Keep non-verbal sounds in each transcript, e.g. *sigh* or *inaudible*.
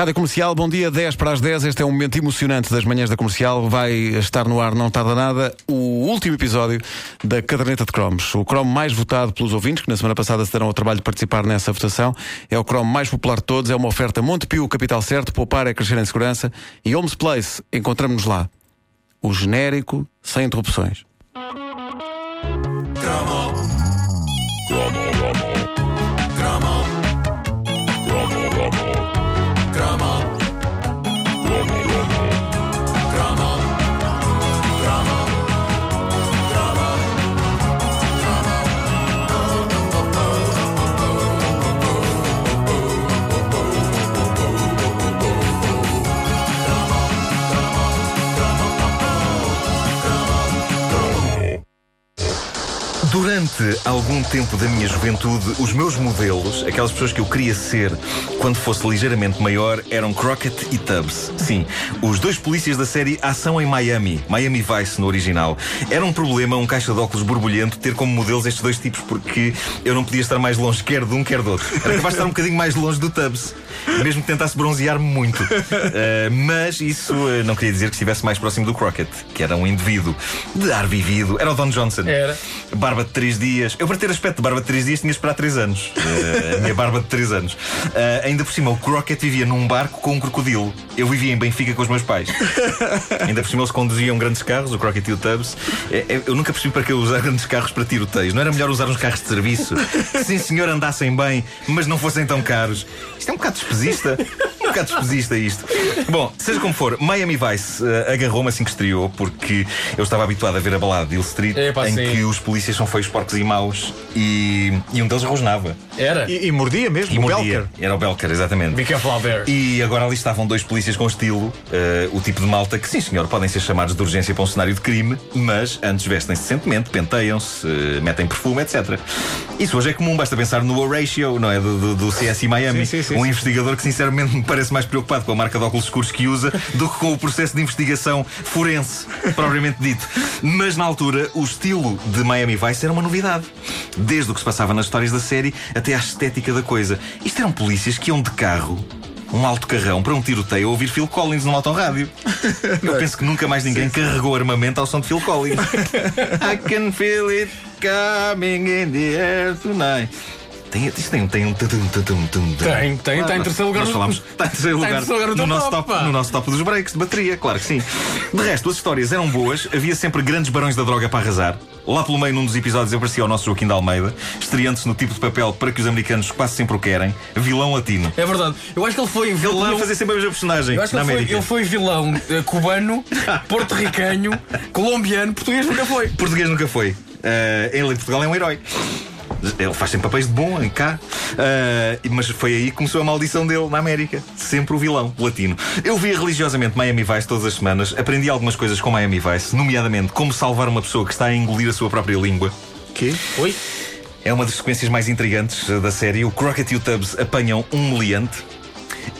Rádio Comercial, bom dia, 10 para as 10. Este é um momento emocionante das manhãs da comercial. Vai estar no ar, não tarda nada, o último episódio da caderneta de cromos. O cromo mais votado pelos ouvintes, que na semana passada se deram ao trabalho de participar nessa votação. É o cromo mais popular de todos. É uma oferta Montepio, capital certo. Poupar é crescer em segurança. E Homes Place, encontramos-nos lá. O genérico, sem interrupções. Durante algum tempo da minha juventude, os meus modelos, aquelas pessoas que eu queria ser quando fosse ligeiramente maior, eram Crockett e Tubbs. Sim, os dois polícias da série Ação em Miami, Miami Vice no original. Era um problema, um caixa de óculos borbulhento, ter como modelos estes dois tipos, porque eu não podia estar mais longe quer de um, quer do outro. Era capaz de estar um bocadinho mais longe do Tubbs, mesmo que tentasse bronzear-me muito. Uh, mas isso uh, não queria dizer que estivesse mais próximo do Crockett, que era um indivíduo de ar vivido. Era o Don Johnson. Era. Barba de 3 dias. Eu, para ter aspecto de barba de 3 dias, tinha de esperar 3 anos. Uh, *laughs* a minha barba de 3 anos. Uh, ainda por cima, o Crockett vivia num barco com um crocodilo. Eu vivia em Benfica com os meus pais. *laughs* ainda por cima, eles conduziam grandes carros, o Crockett e o Tubbs. É, é, eu nunca percebi para que eu usar *laughs* grandes carros para tiroteios. Não era melhor usar uns carros de serviço? Sim, senhor, andassem bem, mas não fossem tão caros. Isto é um bocado despesista. Um bocado despesista isto. Bom, seja como for, Miami Vice uh, agarrou-me assim que estreou, porque eu estava habituado a ver a balada de Hill Street, Epá, em sim. que os polícias são feios, porcos e maus, e, e um deles rosnava. Era. E, e mordia mesmo, E o mordia. Belker. Era o Belker, exatamente. Be careful out there. E agora ali estavam dois polícias com estilo, eh, o tipo de malta que, sim senhor, podem ser chamados de urgência para um cenário de crime, mas antes vestem-se decentemente, penteiam-se, eh, metem perfume, etc. Isso hoje é comum, basta pensar no Horatio, não é? Do, do, do CSI Miami. Sim, sim, sim, um sim. investigador que, sinceramente, me parece mais preocupado com a marca de óculos escuros que usa do que com o processo de investigação forense, propriamente dito. Mas na altura, o estilo de Miami Vice era uma novidade. Desde o que se passava nas histórias da série até à estética da coisa. Isto eram polícias que iam de carro. Um alto carrão para um tiroteio a ouvir Phil Collins no autorrádio. *laughs* Eu penso que nunca mais ninguém carregou armamento ao som de Phil Collins. *laughs* I can feel it coming in the air tonight. Tem, isto tem, tem um. tum, tum, tum. Tem, tem, está *laughs* em terceiro lugar Nós falámos, está em terceiro lugar, no nosso top, no nosso top dos breaks de bateria, claro que sim. De resto, as histórias eram boas, havia sempre grandes barões da droga para arrasar. Lá pelo meio, num dos episódios, aparecia o nosso Joaquim de Almeida, estreando-se no tipo de papel para que os americanos quase sempre o querem, vilão latino. É verdade. Eu acho que ele foi Ele vilão. podia fazer sempre a mesma personagem Eu acho que ele foi, ele foi vilão eh, cubano, *laughs* porto-ricanho, colombiano, português nunca foi. Português nunca foi. Eh, ele em Portugal é um herói. Ele faz sempre papéis de bom em cá. Eh, mas foi aí que começou a maldição dele na América. Sempre o vilão latino. Eu via religiosamente Miami Vice todas as semanas. Aprendi algumas coisas com Miami Vice, nomeadamente como salvar uma pessoa que está a engolir a sua própria língua. Que? Oi? É uma das sequências mais intrigantes da série. O Crockett e o Tubbs apanham um meliante.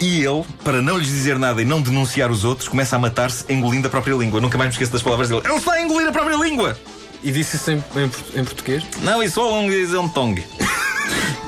E ele, para não lhes dizer nada e não denunciar os outros, começa a matar-se engolindo a própria língua. Nunca mais me esqueço das palavras dele. Ele está a engolir a própria língua! E disse isso em, em em português? Não, isso é um is um tongue.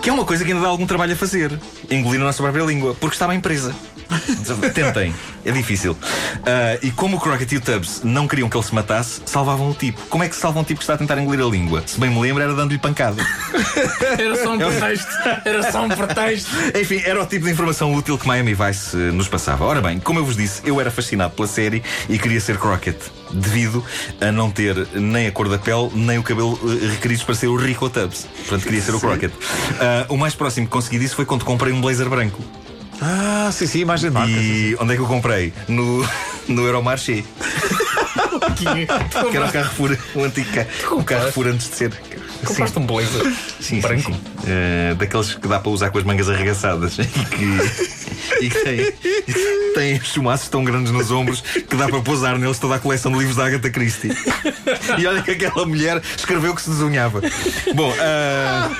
Que é uma coisa que ainda dá algum trabalho a fazer. Engolir a nossa própria língua, porque estava em presa. *laughs* Tentem, é difícil. Ah, e como o Crockett e o Tubbs não queriam que ele se matasse, salvavam o tipo. Como é que se salva um tipo que está a tentar engolir a língua? Se bem me lembro, era dando-lhe pancada. *laughs* Era só um pretexto. Era só um pretexto. Enfim, era o tipo de informação útil que Miami Vice eh, nos passava. Ora bem, como eu vos disse, eu era fascinado pela série e queria ser Crockett, devido a não ter nem a cor da pele, nem o cabelo eh, requeridos para ser o Rico Tubbs. Portanto, queria ser o Crockett. Ah, o mais próximo que consegui disso foi quando comprei um blazer branco. Ah, sim, sim, imagem de marca. sim, sim. E onde é que eu comprei? No, *laughs* no Euromarché. Que era o Carrefour, o antigo o? Carrefour antes de ser. Compraste um blazer Sim, sim, branco. sim. Eh, daqueles que dá para usar com as mangas arregaçadas *laughs* e que, e que tem, tem chumaços tão grandes nos ombros que dá para pousar neles toda a coleção de livros da Agatha Christie. E olha que aquela mulher escreveu que se desunhava. Bom, ah,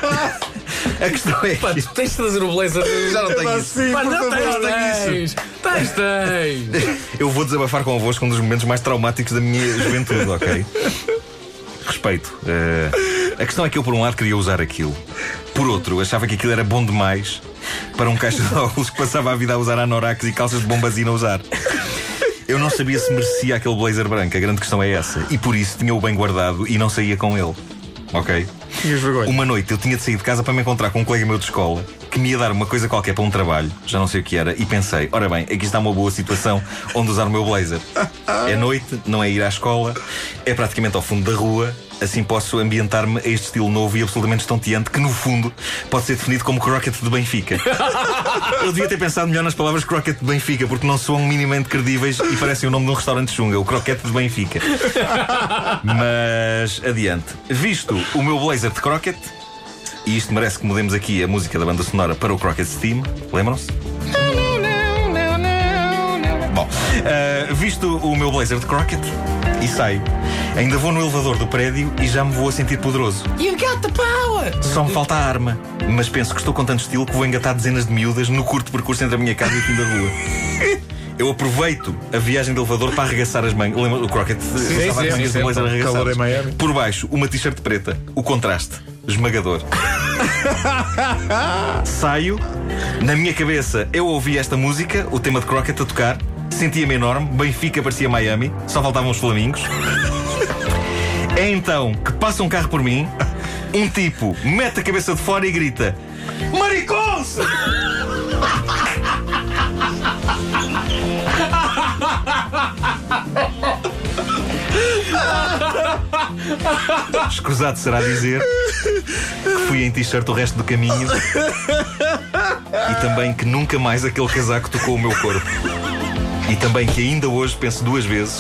a questão é. Pá, tu tens de trazer o blazer. Já não tenho isso. Pá, não tens, tens. Tens, tens. Eu vou desabafar convosco um dos momentos mais traumáticos da minha juventude, ok? respeito. Eh, a questão é que eu, por um lado, queria usar aquilo. Por outro, achava que aquilo era bom demais para um caixa de óculos que passava a vida a usar anoraks e calças de bombazina a usar. Eu não sabia se merecia aquele blazer branco, a grande questão é essa. E por isso tinha-o bem guardado e não saía com ele. Ok? Vergonha. Uma noite eu tinha de sair de casa para me encontrar com um colega meu de escola que me ia dar uma coisa qualquer para um trabalho, já não sei o que era, e pensei: ora bem, aqui está uma boa situação onde usar o meu blazer. É noite, não é ir à escola, é praticamente ao fundo da rua. Assim posso ambientar-me a este estilo novo e absolutamente estonteante que, no fundo, pode ser definido como Crockett de Benfica. *laughs* Eu devia ter pensado melhor nas palavras Crockett de Benfica, porque não soam minimamente credíveis e parecem o nome de um restaurante chunga, o Croquete de Benfica. *laughs* Mas adiante. Visto o meu blazer de Crockett, e isto merece que mudemos aqui a música da banda sonora para o Crockett Steam, lembram-se? Uh, visto o meu blazer de Crockett e saio. Ainda vou no elevador do prédio e já me vou a sentir poderoso. You got the power! Só me falta a arma. Mas penso que estou com tanto estilo que vou engatar dezenas de miúdas no curto percurso entre a minha casa e o fim da rua. *laughs* Eu aproveito a viagem de elevador para arregaçar as mangas. Lembra o Crockett? sim, estava as sim, mangas sim, do blazer sim. Arregaçadas. Por baixo, uma t-shirt preta. O contraste. Esmagador. *laughs* Saio. Na minha cabeça, eu ouvi esta música, o tema de Crockett a tocar. Sentia-me enorme. Benfica parecia Miami. Só faltavam os flamingos. É então que passa um carro por mim. Um tipo mete a cabeça de fora e grita: Maricons! Escusado será dizer que fui em t-shirt o resto do caminho e também que nunca mais aquele casaco tocou o meu corpo. E também que ainda hoje penso duas vezes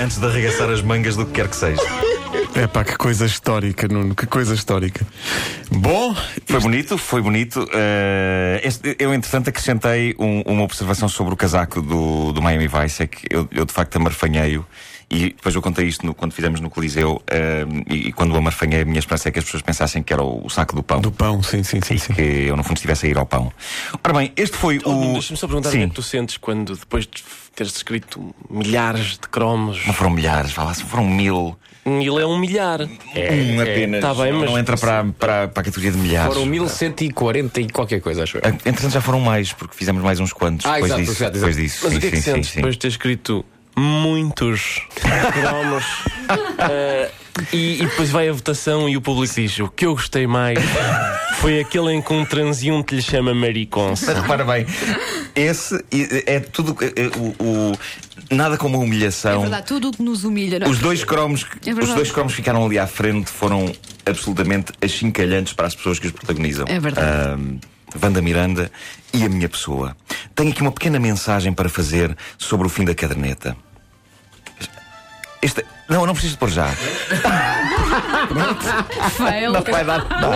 antes de arregaçar as mangas do que quer que seja. É pá, que coisa histórica, Nuno, que coisa histórica. Bom, Foi bonito, foi bonito. Eh, este- eu, entretanto, acrescentei um- uma observação sobre o casaco do, do Miami Vice. É que eu, eu, de facto, amarfanhei-o. E depois eu contei isto no- quando fizemos no Coliseu. eh, e, e quando o amarfanhei, a minha esperança é que as pessoas pensassem que era o, o saco do pão. do pão, sim, sim, sim. E sim. que eu, no fundo, estivesse a ir ao pão. Ora bem, este foi Oh, o. Deixa-me só perguntar o que é Sim. que tu sentes quando, depois de teres escrito milhares de cromos, Não foram milhares, vá lá, foram mil. ele é um milhar. um apenas. Tá bem, mas- Não entra para, para, para a categoria de milhares. Foram 1140 e qualquer coisa, acho eu. Ah, Entretanto, já foram mais, porque fizemos mais uns quantos Ah, depois, exato, disso, exato, depois exato. disso. Mas sim, o que é que sim, sim, sentes sim. depois de ter escrito muitos cromos *laughs* eh, e, e depois vai a votação e o público diz o que eu gostei mais foi aquele em que um transeunte lhe chama mariconça. Repara bem, esse é, é tudo. é, é, o, o- nada como a É humilhação. verdade, tudo o que nos humilha. não é? Os dois cromos, É os dois cromos que ficaram ali à frente foram absolutamente achincalhantes para as pessoas que os protagonizam. É verdade. Wanda Miranda e a minha pessoa. Tenho aqui uma pequena mensagem para fazer sobre o fim da caderneta. Este, não, não preciso de pôr já. Fail. Não vai dar, não,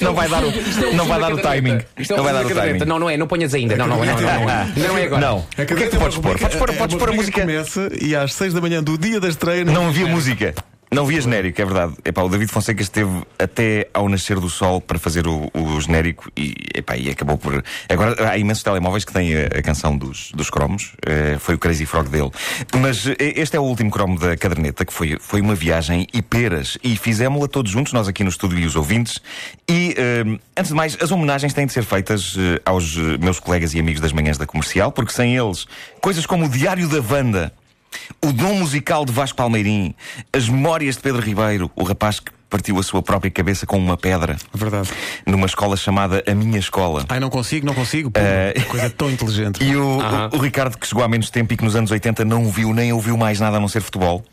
não vai dar o, não vai dar o timing. É Não vai dar o timing. Não, não é, não ponhas ainda. Não, não, é, não, não, não, é. *laughs* Não é agora. Não. O que é que tu podes pôr? Podes pôr, podes pôr a música. Começa e às 6 da manhã do dia da estreia. Não havia música. Não havia genérico, é verdade. Epá, o David Fonseca esteve até ao nascer do sol para fazer o, o genérico e, epá, e acabou por. Agora há imensos telemóveis que têm a, a canção dos, dos cromos. Eh, foi o Crazy Frog dele. Mas eh, este é o último cromo da caderneta, que foi, foi uma viagem e peras. E fizemos-la todos juntos, nós aqui no estúdio e os ouvintes. E, eh, antes de mais, as homenagens têm de ser feitas eh, aos meus colegas e amigos das manhãs da comercial, porque sem eles, coisas como o Diário da Wanda. O dom musical de Vasco Palmeirim, as memórias de Pedro Ribeiro, o rapaz que partiu a sua própria cabeça com uma pedra Verdade. numa escola chamada A Minha Escola. Ai, não consigo, não consigo. Pô, que coisa tão inteligente. *laughs* E o, o, o Ricardo, que chegou há menos tempo e que nos anos 80 não viu nem ouviu mais nada a não ser futebol.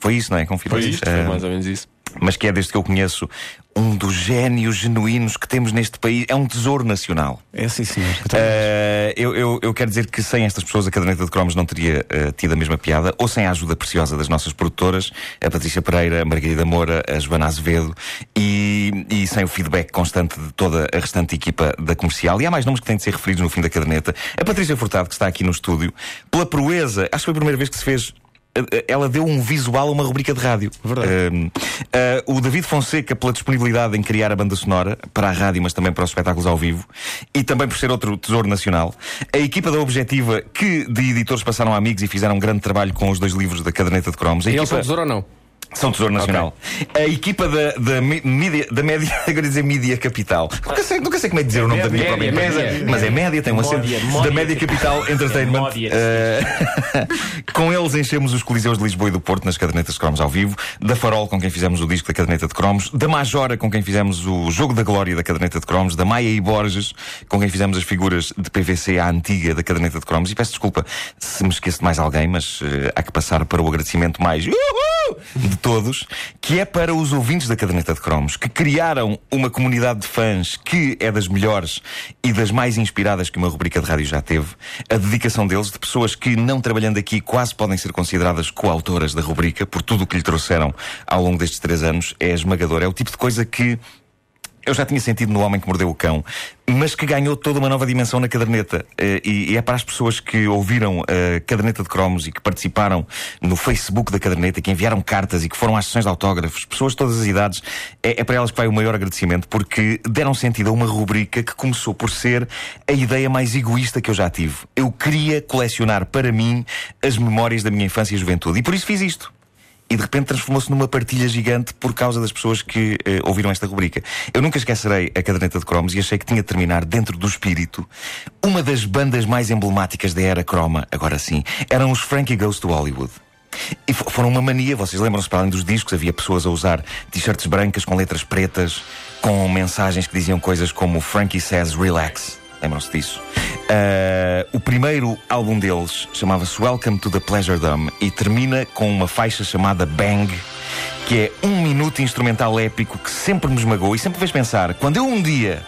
Foi isso, não é? Confirma Foi isto, foi Eh, mais ou menos isso. Mas que é desde que eu conheço um dos génios genuínos que temos neste país. É um tesouro nacional. É sim, senhor. Então, Uh, eu, eu, eu quero dizer que sem estas pessoas a caderneta de cromos não teria uh, tido a mesma piada, ou sem a ajuda preciosa das nossas produtoras, a Patrícia Pereira, a Margarida Moura, a Joana Azevedo, e, e sem o feedback constante de toda a restante equipa da comercial. E há mais nomes que têm de ser referidos no fim da caderneta. A Patrícia Furtado, que está aqui no estúdio, pela proeza, acho que foi a primeira vez que se fez. Ela deu um visual a uma rubrica de rádio. Verdade. Um, uh, o David Fonseca pela disponibilidade em criar a banda sonora para a rádio, mas também para os espetáculos ao vivo, e também por ser outro tesouro nacional. A equipa da Objetiva, que de editores passaram a amigos e fizeram um grande trabalho com os dois livros da caderneta de cromos. E eles são tesouro ou não? São Tesouro Nacional. A equipa da, da, mídia, da média, *laughs* agora dizer mídia capital. Nunca sei, nunca sei como é dizer o nome da minha própria Média, empresa, média. mas é média, tem um acento. Módia, Da média capital entertainment. Eh, *laughs* com eles enchemos os Coliseus de Lisboa e do Porto nas cadernetas de cromos ao vivo, da Farol com quem fizemos o disco da caderneta de cromos, da Majora com quem fizemos o Jogo da Glória da caderneta de cromos, da Maia e Borges com quem fizemos as figuras de PVC à antiga da caderneta de cromos. E peço desculpa se me esqueço de mais alguém, mas eh, há que passar para o agradecimento mais uhul de todos, que é para os ouvintes da caderneta de cromos, que criaram uma comunidade de fãs que é das melhores e das mais inspiradas que uma rubrica de rádio já teve. A dedicação deles, de pessoas que, não trabalhando aqui, quase podem ser consideradas coautoras da rubrica, por tudo o que lhe trouxeram ao longo destes três anos, é esmagador. É o tipo de coisa que eu já tinha sentido no Homem que Mordeu o Cão, mas que ganhou toda uma nova dimensão na caderneta. Eh, E é para as pessoas que ouviram a caderneta de cromos e que participaram no Facebook da caderneta, que enviaram cartas e que foram às sessões de autógrafos, pessoas de todas as idades, é, é para elas que vai o maior agradecimento, porque deram sentido a uma rubrica que começou por ser a ideia mais egoísta que eu já tive. Eu queria colecionar para mim as memórias da minha infância e juventude, e por isso fiz isto e de repente transformou-se numa partilha gigante por causa das pessoas que eh, ouviram esta rubrica. Eu nunca esquecerei a caderneta de cromos e achei que tinha de terminar dentro do espírito. Uma das bandas mais emblemáticas da era croma, agora sim, eram os Frankie Goes to Hollywood. E fo- foram uma mania, vocês lembram-se, para além dos discos, havia pessoas a usar t-shirts brancas com letras pretas, com mensagens que diziam coisas como Frankie says relax. Lembram-se disso? Ah, o primeiro álbum deles chamava-se Welcome to the Pleasure Dome e termina com uma faixa chamada Bang, que é um minuto instrumental épico que sempre me esmagou e sempre fez pensar: quando eu um dia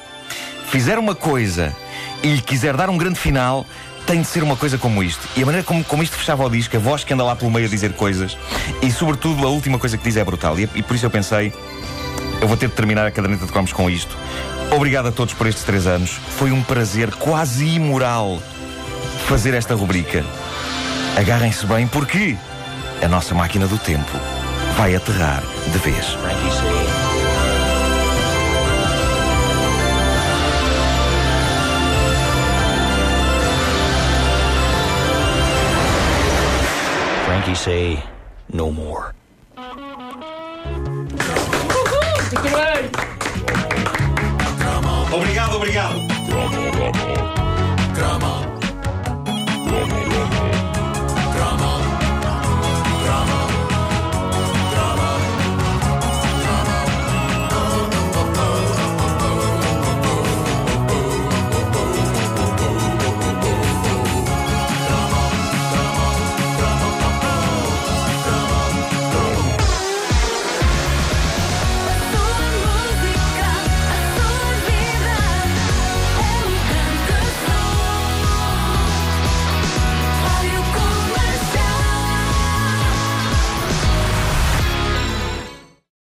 fizer uma coisa e lhe quiser dar um grande final, tem de ser uma coisa como isto. E a maneira como, como isto fechava o disco, a voz que anda lá pelo meio a dizer coisas, e sobretudo a última coisa que diz é brutal. E, e por isso eu pensei, eu vou ter de terminar a caderneta de cromos com isto. Obrigado a todos por estes três anos. Foi um prazer quase imoral fazer esta rubrica. Agarrem-se bem porque a nossa máquina do tempo vai aterrar de vez. Frankie say no more. Obrigado, obrigado.